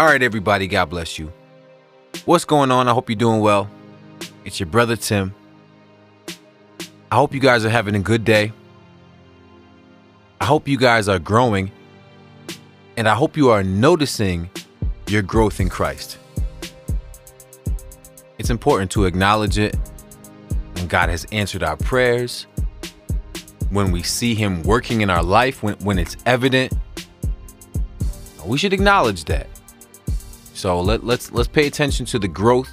All right, everybody, God bless you. What's going on? I hope you're doing well. It's your brother Tim. I hope you guys are having a good day. I hope you guys are growing. And I hope you are noticing your growth in Christ. It's important to acknowledge it when God has answered our prayers, when we see Him working in our life, when, when it's evident. We should acknowledge that. So let, let's let's pay attention to the growth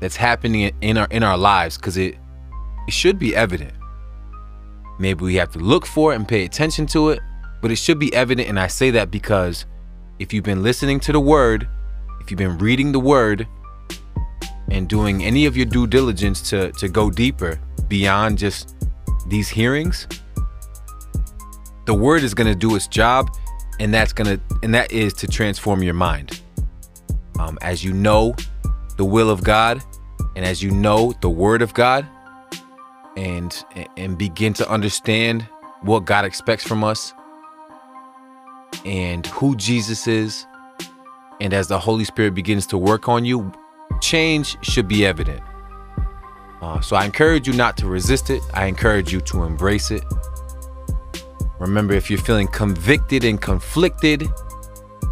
that's happening in our in our lives because it it should be evident. Maybe we have to look for it and pay attention to it, but it should be evident. And I say that because if you've been listening to the word, if you've been reading the word, and doing any of your due diligence to to go deeper beyond just these hearings, the word is going to do its job, and that's gonna and that is to transform your mind um, as you know the will of God and as you know the word of God and and begin to understand what God expects from us and who Jesus is and as the Holy Spirit begins to work on you change should be evident. Uh, so I encourage you not to resist it. I encourage you to embrace it. Remember if you're feeling convicted and conflicted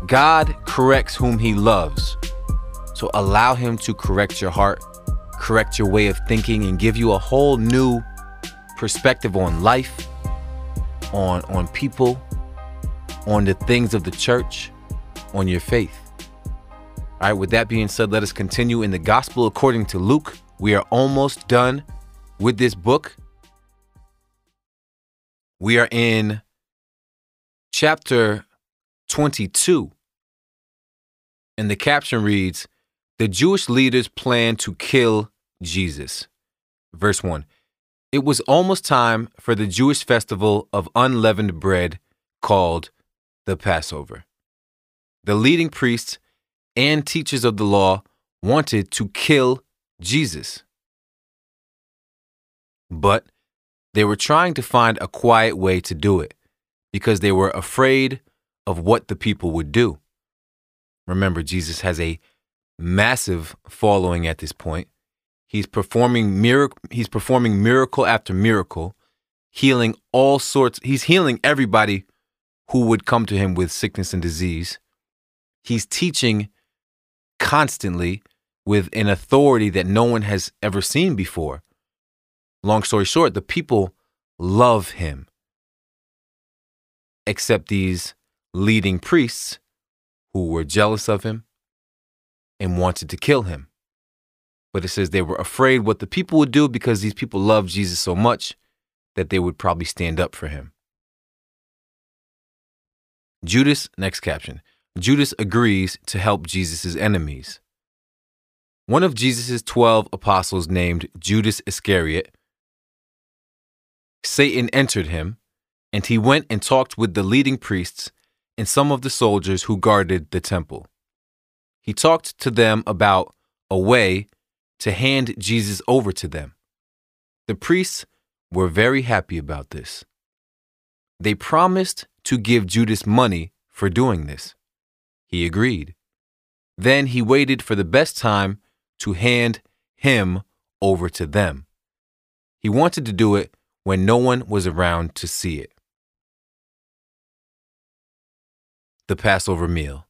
God corrects whom he loves. So allow him to correct your heart, correct your way of thinking, and give you a whole new perspective on life, on, on people, on the things of the church, on your faith. All right, with that being said, let us continue in the gospel according to Luke. We are almost done with this book. We are in chapter 22. And the caption reads The Jewish leaders plan to kill Jesus. Verse 1 It was almost time for the Jewish festival of unleavened bread called the Passover. The leading priests and teachers of the law wanted to kill Jesus. But they were trying to find a quiet way to do it because they were afraid of what the people would do. Remember, Jesus has a massive following at this point. He's performing miracle he's performing miracle after miracle, healing all sorts. He's healing everybody who would come to him with sickness and disease. He's teaching constantly with an authority that no one has ever seen before. Long story short, the people love him. Except these leading priests who were jealous of him and wanted to kill him. But it says they were afraid what the people would do because these people loved Jesus so much that they would probably stand up for him. Judas, next caption Judas agrees to help Jesus' enemies. One of Jesus' 12 apostles, named Judas Iscariot, Satan entered him, and he went and talked with the leading priests and some of the soldiers who guarded the temple. He talked to them about a way to hand Jesus over to them. The priests were very happy about this. They promised to give Judas money for doing this. He agreed. Then he waited for the best time to hand him over to them. He wanted to do it when no one was around to see it. The Passover meal.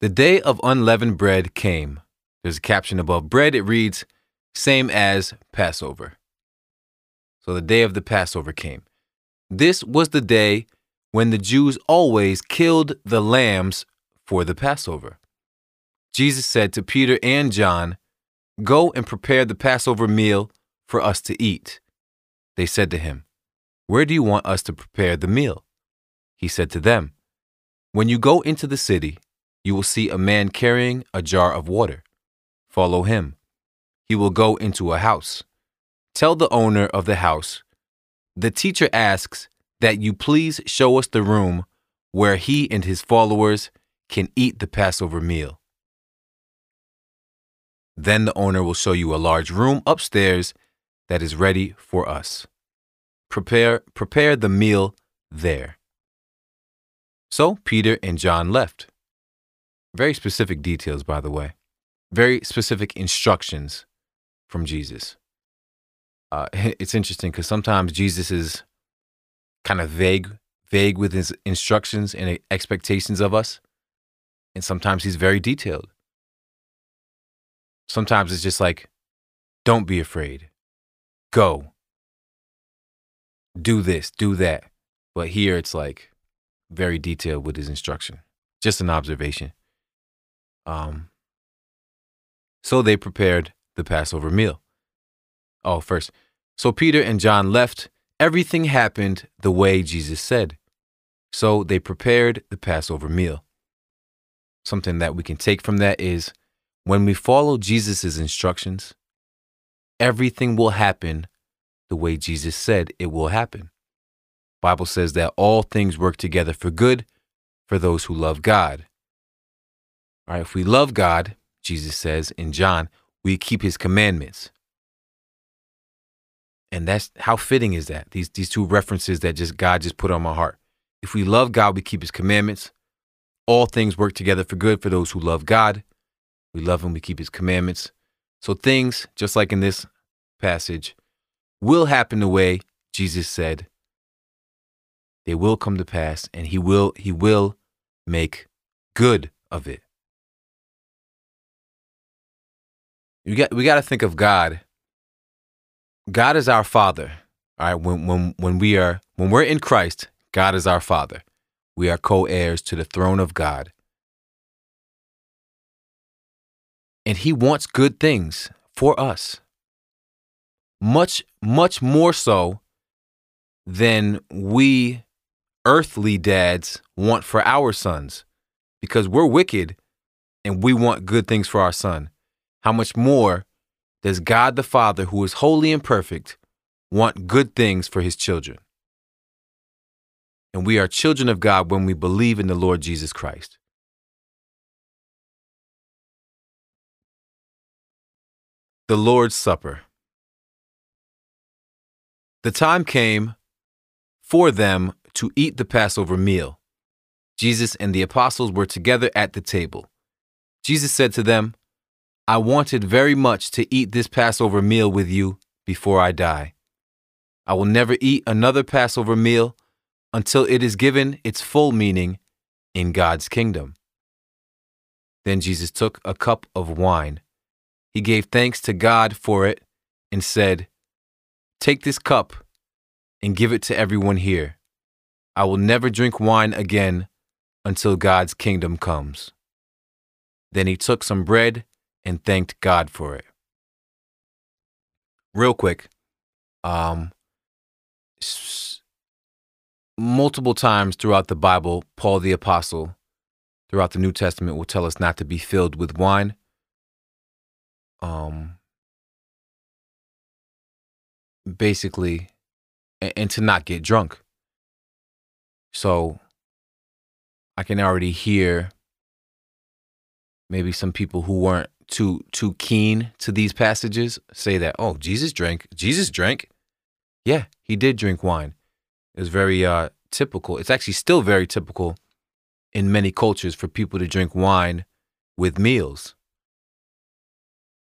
The day of unleavened bread came. There's a caption above bread. It reads, same as Passover. So the day of the Passover came. This was the day when the Jews always killed the lambs for the Passover. Jesus said to Peter and John, Go and prepare the Passover meal for us to eat. They said to him, Where do you want us to prepare the meal? He said to them, when you go into the city, you will see a man carrying a jar of water. Follow him. He will go into a house. Tell the owner of the house, the teacher asks that you please show us the room where he and his followers can eat the Passover meal. Then the owner will show you a large room upstairs that is ready for us. Prepare, prepare the meal there. So Peter and John left. Very specific details, by the way. Very specific instructions from Jesus. Uh, it's interesting because sometimes Jesus is kind of vague, vague with his instructions and expectations of us, and sometimes he's very detailed. Sometimes it's just like, don't be afraid, go, do this, do that. But here it's like very detailed with his instruction. Just an observation. Um, so they prepared the Passover meal. Oh, first. So Peter and John left. Everything happened the way Jesus said. So they prepared the Passover meal. Something that we can take from that is when we follow Jesus' instructions, everything will happen the way Jesus said it will happen. Bible says that all things work together for good for those who love God. All right, if we love God, Jesus says in John, we keep his commandments. And that's how fitting is that? These these two references that just God just put on my heart. If we love God, we keep his commandments. All things work together for good for those who love God. We love him, we keep his commandments. So things, just like in this passage, will happen the way Jesus said. They will come to pass and he will he will make good of it. You got we got to think of God. God is our Father. All right, when when when we are when we're in Christ, God is our Father. We are co-heirs to the throne of God. And he wants good things for us. Much much more so than we earthly dads want for our sons because we're wicked and we want good things for our son how much more does God the Father, who is holy and perfect, want good things for his children? And we are children of God when we believe in the Lord Jesus Christ. The Lord's Supper. The time came for them to eat the Passover meal. Jesus and the apostles were together at the table. Jesus said to them, I wanted very much to eat this Passover meal with you before I die. I will never eat another Passover meal until it is given its full meaning in God's kingdom. Then Jesus took a cup of wine. He gave thanks to God for it and said, Take this cup and give it to everyone here. I will never drink wine again until God's kingdom comes. Then he took some bread and thanked God for it. Real quick, um, multiple times throughout the Bible, Paul the Apostle, throughout the New Testament, will tell us not to be filled with wine. Um, basically, and to not get drunk. So I can already hear maybe some people who weren't too too keen to these passages say that oh Jesus drank Jesus drank? Yeah he did drink wine. It was very uh typical. It's actually still very typical in many cultures for people to drink wine with meals.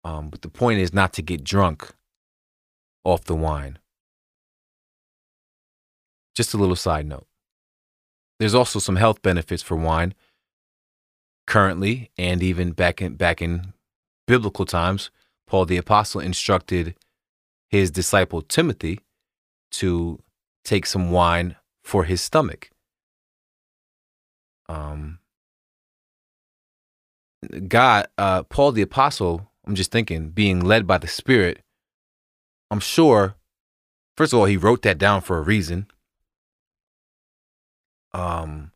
Um but the point is not to get drunk off the wine. Just a little side note there's also some health benefits for wine currently and even back in back in biblical times, Paul the Apostle instructed his disciple Timothy to take some wine for his stomach. Um, God, uh, Paul the Apostle, I'm just thinking, being led by the Spirit, I'm sure, first of all, he wrote that down for a reason. Um,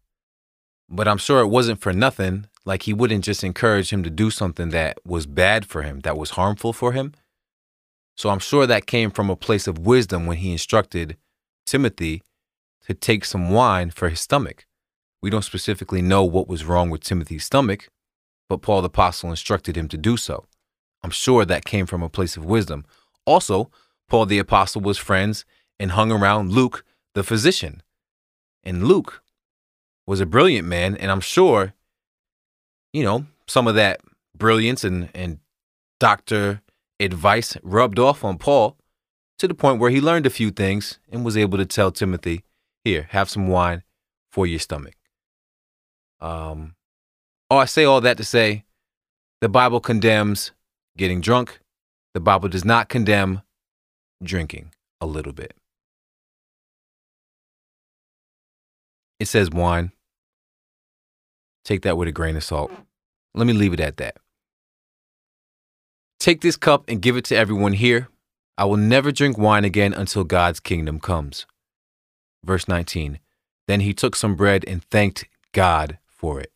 but I'm sure it wasn't for nothing like he wouldn't just encourage him to do something that was bad for him, that was harmful for him. So I'm sure that came from a place of wisdom when he instructed Timothy to take some wine for his stomach. We don't specifically know what was wrong with Timothy's stomach, but Paul the Apostle instructed him to do so. I'm sure that came from a place of wisdom. Also, Paul the Apostle was friends and hung around Luke the physician. And Luke was a brilliant man, and I'm sure you know, some of that brilliance and, and doctor advice rubbed off on Paul to the point where he learned a few things and was able to tell Timothy, here, have some wine for your stomach. Um, oh, I say all that to say the Bible condemns getting drunk. The Bible does not condemn drinking a little bit. It says wine. Take that with a grain of salt. Let me leave it at that. Take this cup and give it to everyone here. I will never drink wine again until God's kingdom comes. Verse 19 Then he took some bread and thanked God for it.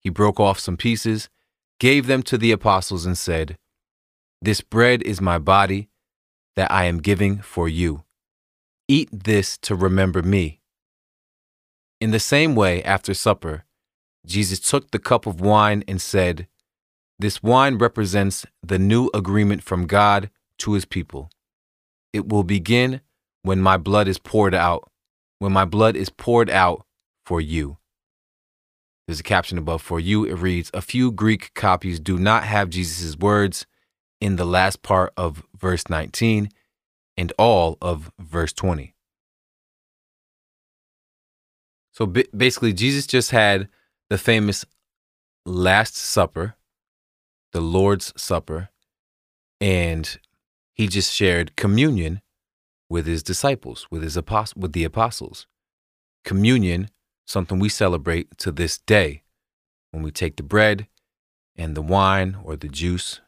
He broke off some pieces, gave them to the apostles, and said, This bread is my body that I am giving for you. Eat this to remember me. In the same way, after supper, Jesus took the cup of wine and said, This wine represents the new agreement from God to his people. It will begin when my blood is poured out, when my blood is poured out for you. There's a caption above for you. It reads A few Greek copies do not have Jesus' words in the last part of verse 19 and all of verse 20. So basically, Jesus just had the famous Last Supper, the Lord's Supper, and he just shared communion with his disciples, with his apost- with the apostles. Communion, something we celebrate to this day when we take the bread and the wine or the juice,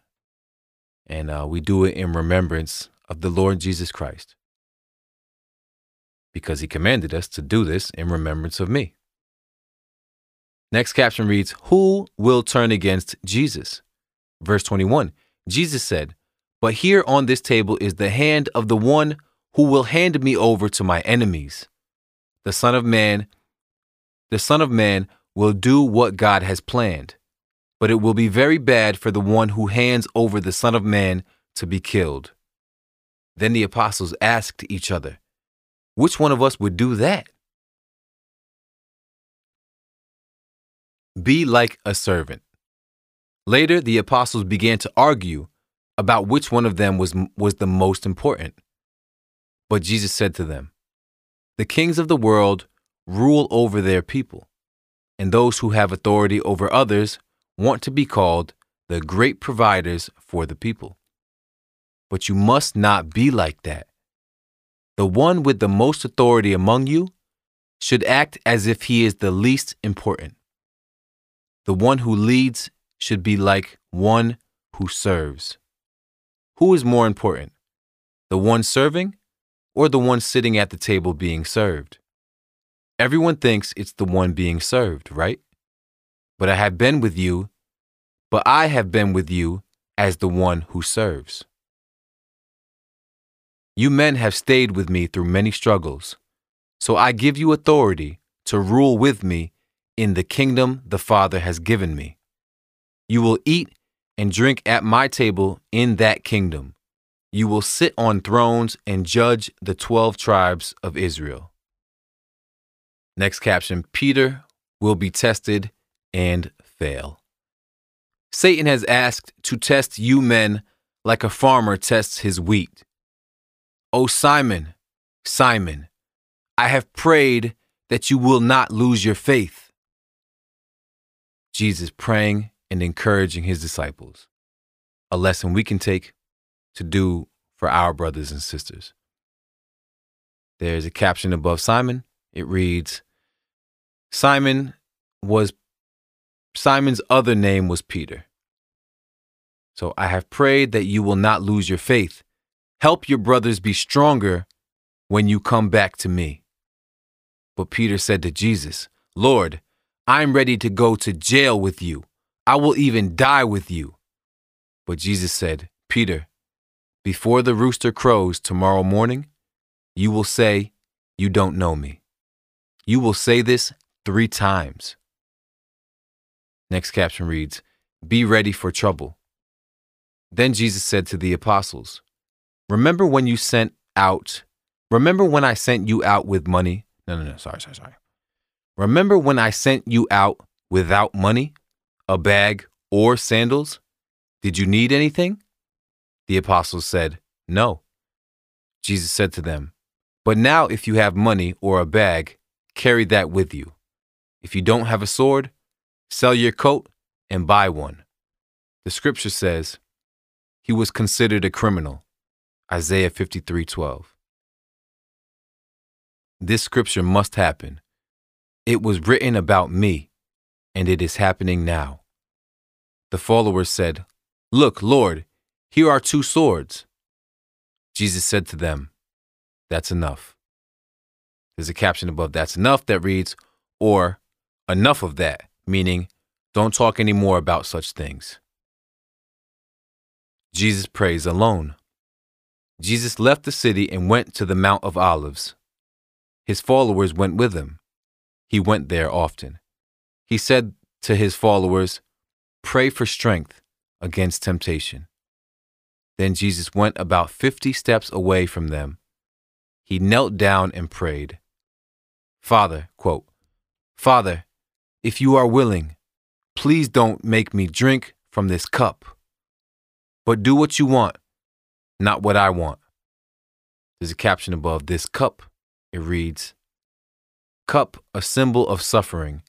and uh, we do it in remembrance of the Lord Jesus Christ because he commanded us to do this in remembrance of me. Next caption reads, Who will turn against Jesus? Verse 21 Jesus said, But here on this table is the hand of the one who will hand me over to my enemies. The Son of Man, the Son of Man will do what God has planned, but it will be very bad for the one who hands over the Son of Man to be killed. Then the apostles asked each other, which one of us would do that? Be like a servant. Later, the apostles began to argue about which one of them was, was the most important. But Jesus said to them, The kings of the world rule over their people, and those who have authority over others want to be called the great providers for the people. But you must not be like that the one with the most authority among you should act as if he is the least important. The one who leads should be like one who serves. Who is more important, the one serving or the one sitting at the table being served? Everyone thinks it's the one being served, right? But I have been with you, but I have been with you as the one who serves. You men have stayed with me through many struggles, so I give you authority to rule with me in the kingdom the Father has given me. You will eat and drink at my table in that kingdom. You will sit on thrones and judge the 12 tribes of Israel. Next caption Peter will be tested and fail. Satan has asked to test you men like a farmer tests his wheat. O Simon, Simon, I have prayed that you will not lose your faith. Jesus praying and encouraging his disciples, a lesson we can take to do for our brothers and sisters. There's a caption above Simon. It reads Simon was Simon's other name was Peter. So I have prayed that you will not lose your faith. Help your brothers be stronger when you come back to me. But Peter said to Jesus, Lord, I'm ready to go to jail with you. I will even die with you. But Jesus said, Peter, before the rooster crows tomorrow morning, you will say, You don't know me. You will say this three times. Next caption reads, Be ready for trouble. Then Jesus said to the apostles, Remember when you sent out, remember when I sent you out with money? No, no, no, sorry, sorry, sorry. Remember when I sent you out without money? a bag, or sandals? Did you need anything? The apostles said, No. Jesus said to them, But now if you have money or a bag, carry that with you. If you don't have a sword, sell your coat and buy one. The scripture says, He was considered a criminal. Isaiah 53:12. This scripture must happen. It was written about me, and it is happening now. The followers said, Look, Lord, here are two swords. Jesus said to them, That's enough. There's a caption above that's enough that reads, or enough of that, meaning don't talk anymore about such things. Jesus prays alone. Jesus left the city and went to the Mount of Olives. His followers went with him. He went there often. He said to his followers, Pray for strength against temptation. Then Jesus went about fifty steps away from them. He knelt down and prayed. Father, quote, Father, if you are willing, please don't make me drink from this cup. But do what you want, not what I want. There's a caption above this cup. It reads, Cup, a symbol of suffering.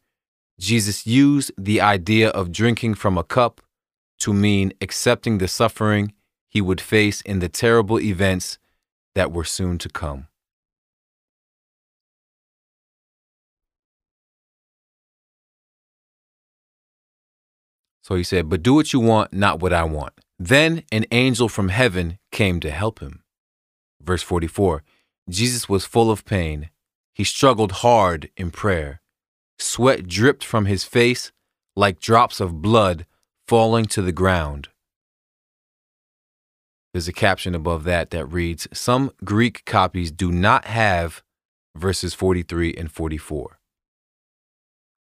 Jesus used the idea of drinking from a cup to mean accepting the suffering he would face in the terrible events that were soon to come. So he said, But do what you want, not what I want. Then an angel from heaven came to help him. Verse 44 Jesus was full of pain. He struggled hard in prayer. Sweat dripped from his face like drops of blood falling to the ground. There's a caption above that that reads Some Greek copies do not have verses 43 and 44.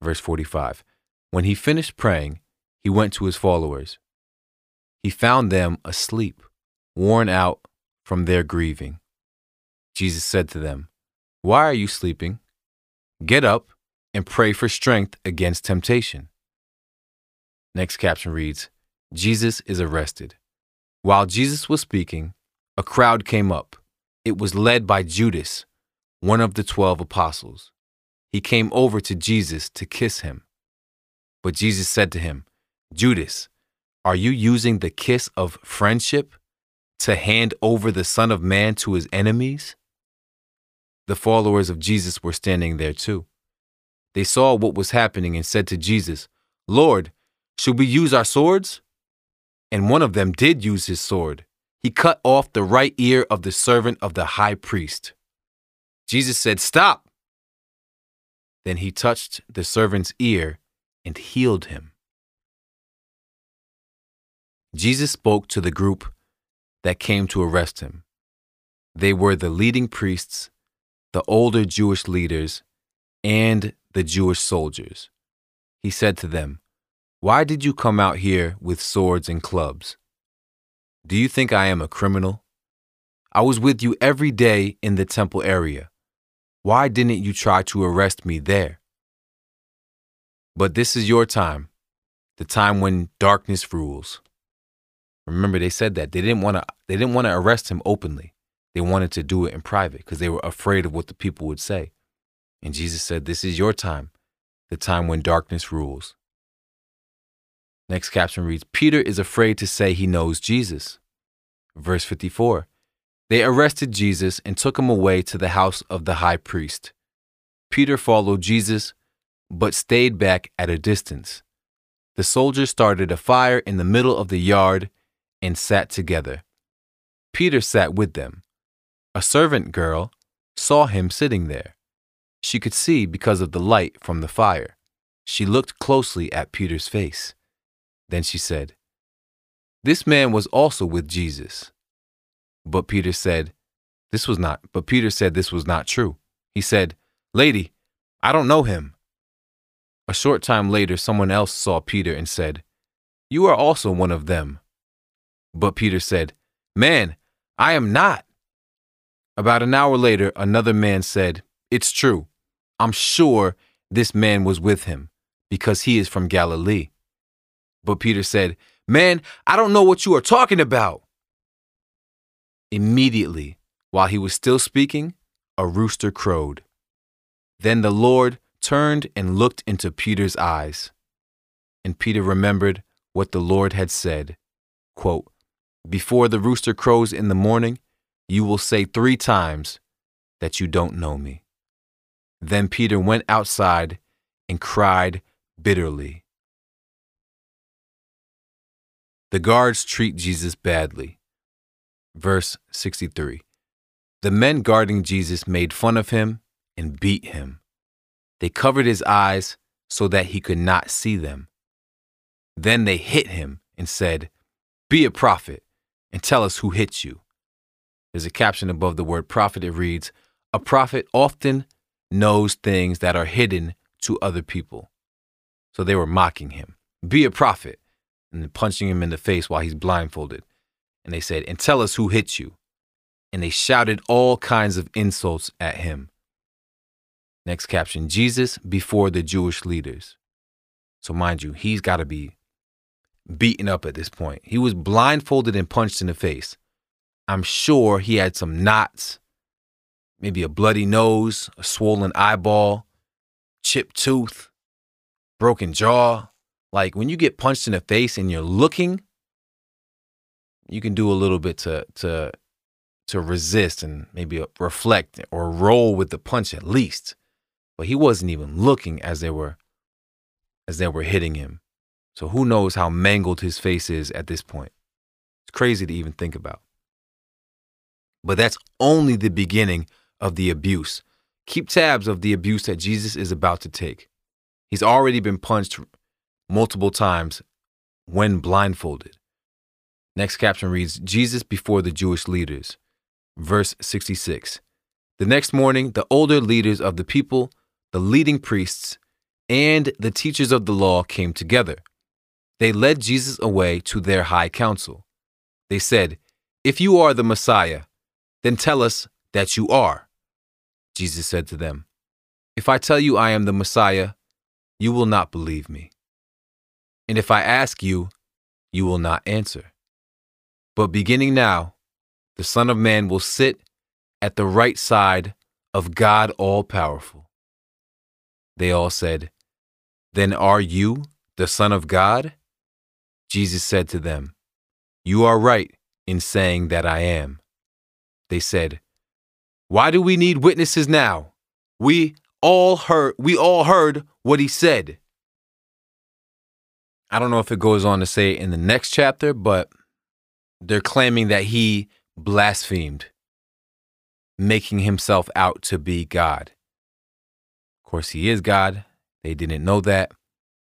Verse 45 When he finished praying, he went to his followers. He found them asleep, worn out from their grieving. Jesus said to them, Why are you sleeping? Get up and pray for strength against temptation. Next caption reads Jesus is arrested. While Jesus was speaking, a crowd came up. It was led by Judas, one of the twelve apostles. He came over to Jesus to kiss him. But Jesus said to him, Judas, are you using the kiss of friendship to hand over the Son of Man to his enemies? The followers of Jesus were standing there too. They saw what was happening and said to Jesus, Lord, should we use our swords? And one of them did use his sword. He cut off the right ear of the servant of the high priest. Jesus said, Stop! Then he touched the servant's ear and healed him. Jesus spoke to the group that came to arrest him. They were the leading priests the older Jewish leaders, and the Jewish soldiers. He said to them, Why did you come out here with swords and clubs? Do you think I am a criminal? I was with you every day in the temple area. Why didn't you try to arrest me there? But this is your time, the time when darkness rules. Remember they said that they didn't want to they didn't want to arrest him openly. They wanted to do it in private because they were afraid of what the people would say. And Jesus said, This is your time, the time when darkness rules. Next caption reads Peter is afraid to say he knows Jesus. Verse 54 They arrested Jesus and took him away to the house of the high priest. Peter followed Jesus, but stayed back at a distance. The soldiers started a fire in the middle of the yard and sat together. Peter sat with them. A servant girl saw him sitting there. She could see because of the light from the fire. She looked closely at Peter's face. Then she said, This man was also with Jesus. But Peter said, This was not, but Peter said this was not true. He said, Lady, I don't know him. A short time later, someone else saw Peter and said, You are also one of them. But Peter said, Man, I am not. About an hour later, another man said, It's true. I'm sure this man was with him because he is from Galilee. But Peter said, Man, I don't know what you are talking about. Immediately, while he was still speaking, a rooster crowed. Then the Lord turned and looked into Peter's eyes. And Peter remembered what the Lord had said quote, Before the rooster crows in the morning, you will say three times that you don't know me. Then Peter went outside and cried bitterly. The guards treat Jesus badly. Verse 63 The men guarding Jesus made fun of him and beat him. They covered his eyes so that he could not see them. Then they hit him and said, Be a prophet and tell us who hit you. There's a caption above the word prophet. It reads, A prophet often knows things that are hidden to other people. So they were mocking him. Be a prophet and punching him in the face while he's blindfolded. And they said, And tell us who hit you. And they shouted all kinds of insults at him. Next caption Jesus before the Jewish leaders. So, mind you, he's got to be beaten up at this point. He was blindfolded and punched in the face. I'm sure he had some knots, maybe a bloody nose, a swollen eyeball, chipped tooth, broken jaw. Like when you get punched in the face and you're looking, you can do a little bit to to to resist and maybe uh, reflect or roll with the punch at least. But he wasn't even looking as they were as they were hitting him. So who knows how mangled his face is at this point. It's crazy to even think about. But that's only the beginning of the abuse. Keep tabs of the abuse that Jesus is about to take. He's already been punched multiple times when blindfolded. Next caption reads Jesus before the Jewish leaders. Verse 66. The next morning, the older leaders of the people, the leading priests, and the teachers of the law came together. They led Jesus away to their high council. They said, If you are the Messiah, then tell us that you are. Jesus said to them, If I tell you I am the Messiah, you will not believe me. And if I ask you, you will not answer. But beginning now, the Son of Man will sit at the right side of God all powerful. They all said, Then are you the Son of God? Jesus said to them, You are right in saying that I am. They said, Why do we need witnesses now? We all heard we all heard what he said. I don't know if it goes on to say in the next chapter, but they're claiming that he blasphemed, making himself out to be God. Of course, he is God. They didn't know that,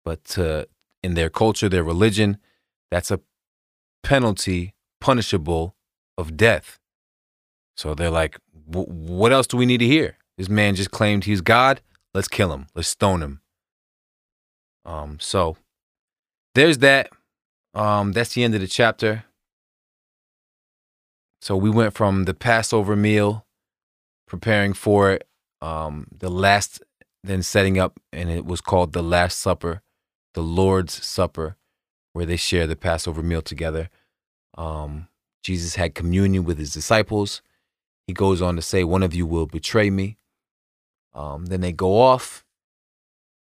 but uh, in their culture, their religion, that's a penalty punishable of death. So they're like, what else do we need to hear? This man just claimed he's God. Let's kill him. Let's stone him. Um, so there's that. Um, that's the end of the chapter. So we went from the Passover meal, preparing for it, um, the last, then setting up, and it was called the Last Supper, the Lord's Supper, where they share the Passover meal together. Um, Jesus had communion with his disciples. He goes on to say, One of you will betray me. Um, then they go off.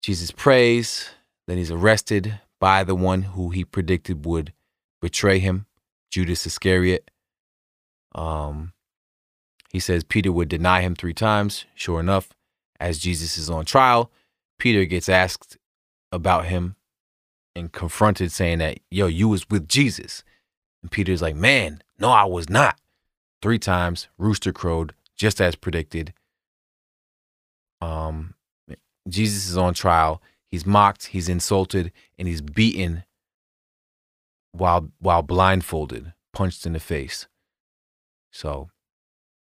Jesus prays. Then he's arrested by the one who he predicted would betray him, Judas Iscariot. Um, he says Peter would deny him three times. Sure enough, as Jesus is on trial, Peter gets asked about him and confronted, saying that, Yo, you was with Jesus. And Peter's like, Man, no, I was not. Three times, rooster crowed, just as predicted. Um, Jesus is on trial. He's mocked, he's insulted, and he's beaten while while blindfolded, punched in the face. So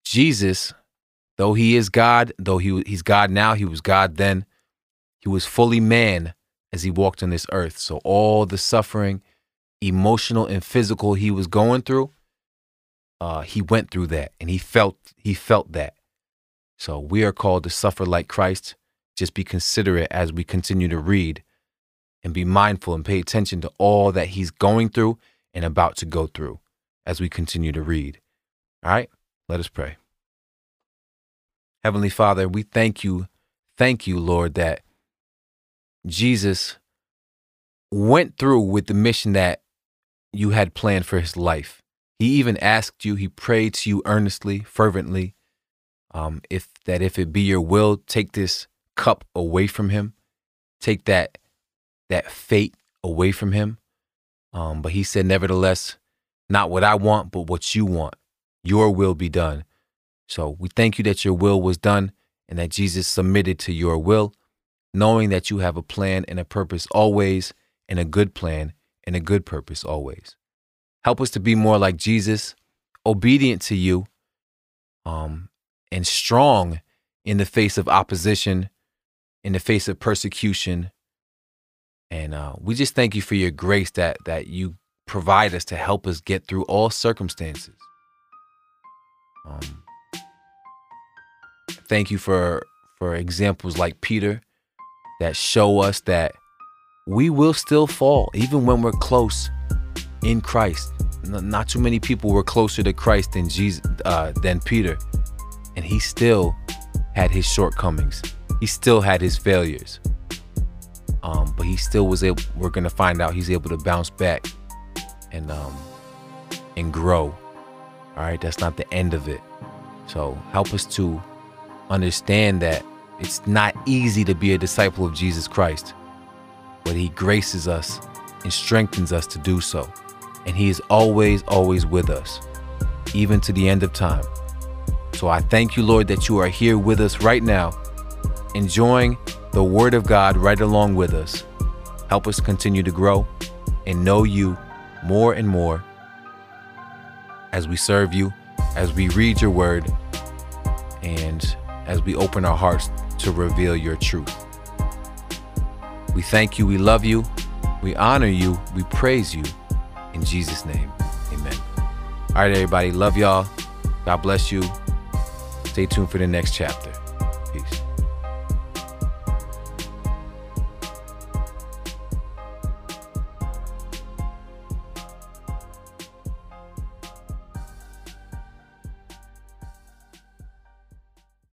Jesus, though he is God, though he he's God now, he was God then. He was fully man as he walked on this earth. So all the suffering, emotional and physical he was going through, uh, he went through that and he felt he felt that. So we are called to suffer like Christ just be considerate as we continue to read and be mindful and pay attention to all that he's going through and about to go through as we continue to read. All right, let us pray. Heavenly Father, we thank you, thank you, Lord, that Jesus went through with the mission that you had planned for his life. He even asked you, he prayed to you earnestly, fervently, um, if that if it be your will, take this cup away from him, take that that fate away from him. Um, but he said, nevertheless, not what I want, but what you want. Your will be done. So we thank you that your will was done and that Jesus submitted to your will, knowing that you have a plan and a purpose always, and a good plan and a good purpose always. Help us to be more like Jesus, obedient to you, um, and strong in the face of opposition, in the face of persecution. And uh, we just thank you for your grace that that you provide us to help us get through all circumstances. Um, thank you for for examples like Peter that show us that we will still fall even when we're close in Christ. Not too many people were closer to Christ than Jesus uh, than Peter, and he still had his shortcomings. He still had his failures. Um, but he still was able. We're gonna find out he's able to bounce back and um, and grow. All right, that's not the end of it. So help us to understand that it's not easy to be a disciple of Jesus Christ, but He graces us and strengthens us to do so. And He is always, always with us, even to the end of time. So I thank you, Lord, that you are here with us right now, enjoying the Word of God right along with us. Help us continue to grow and know you more and more as we serve you, as we read your Word, and as we open our hearts to reveal your truth. We thank you, we love you, we honor you, we praise you. In Jesus' name, amen. All right, everybody, love y'all. God bless you. Stay tuned for the next chapter.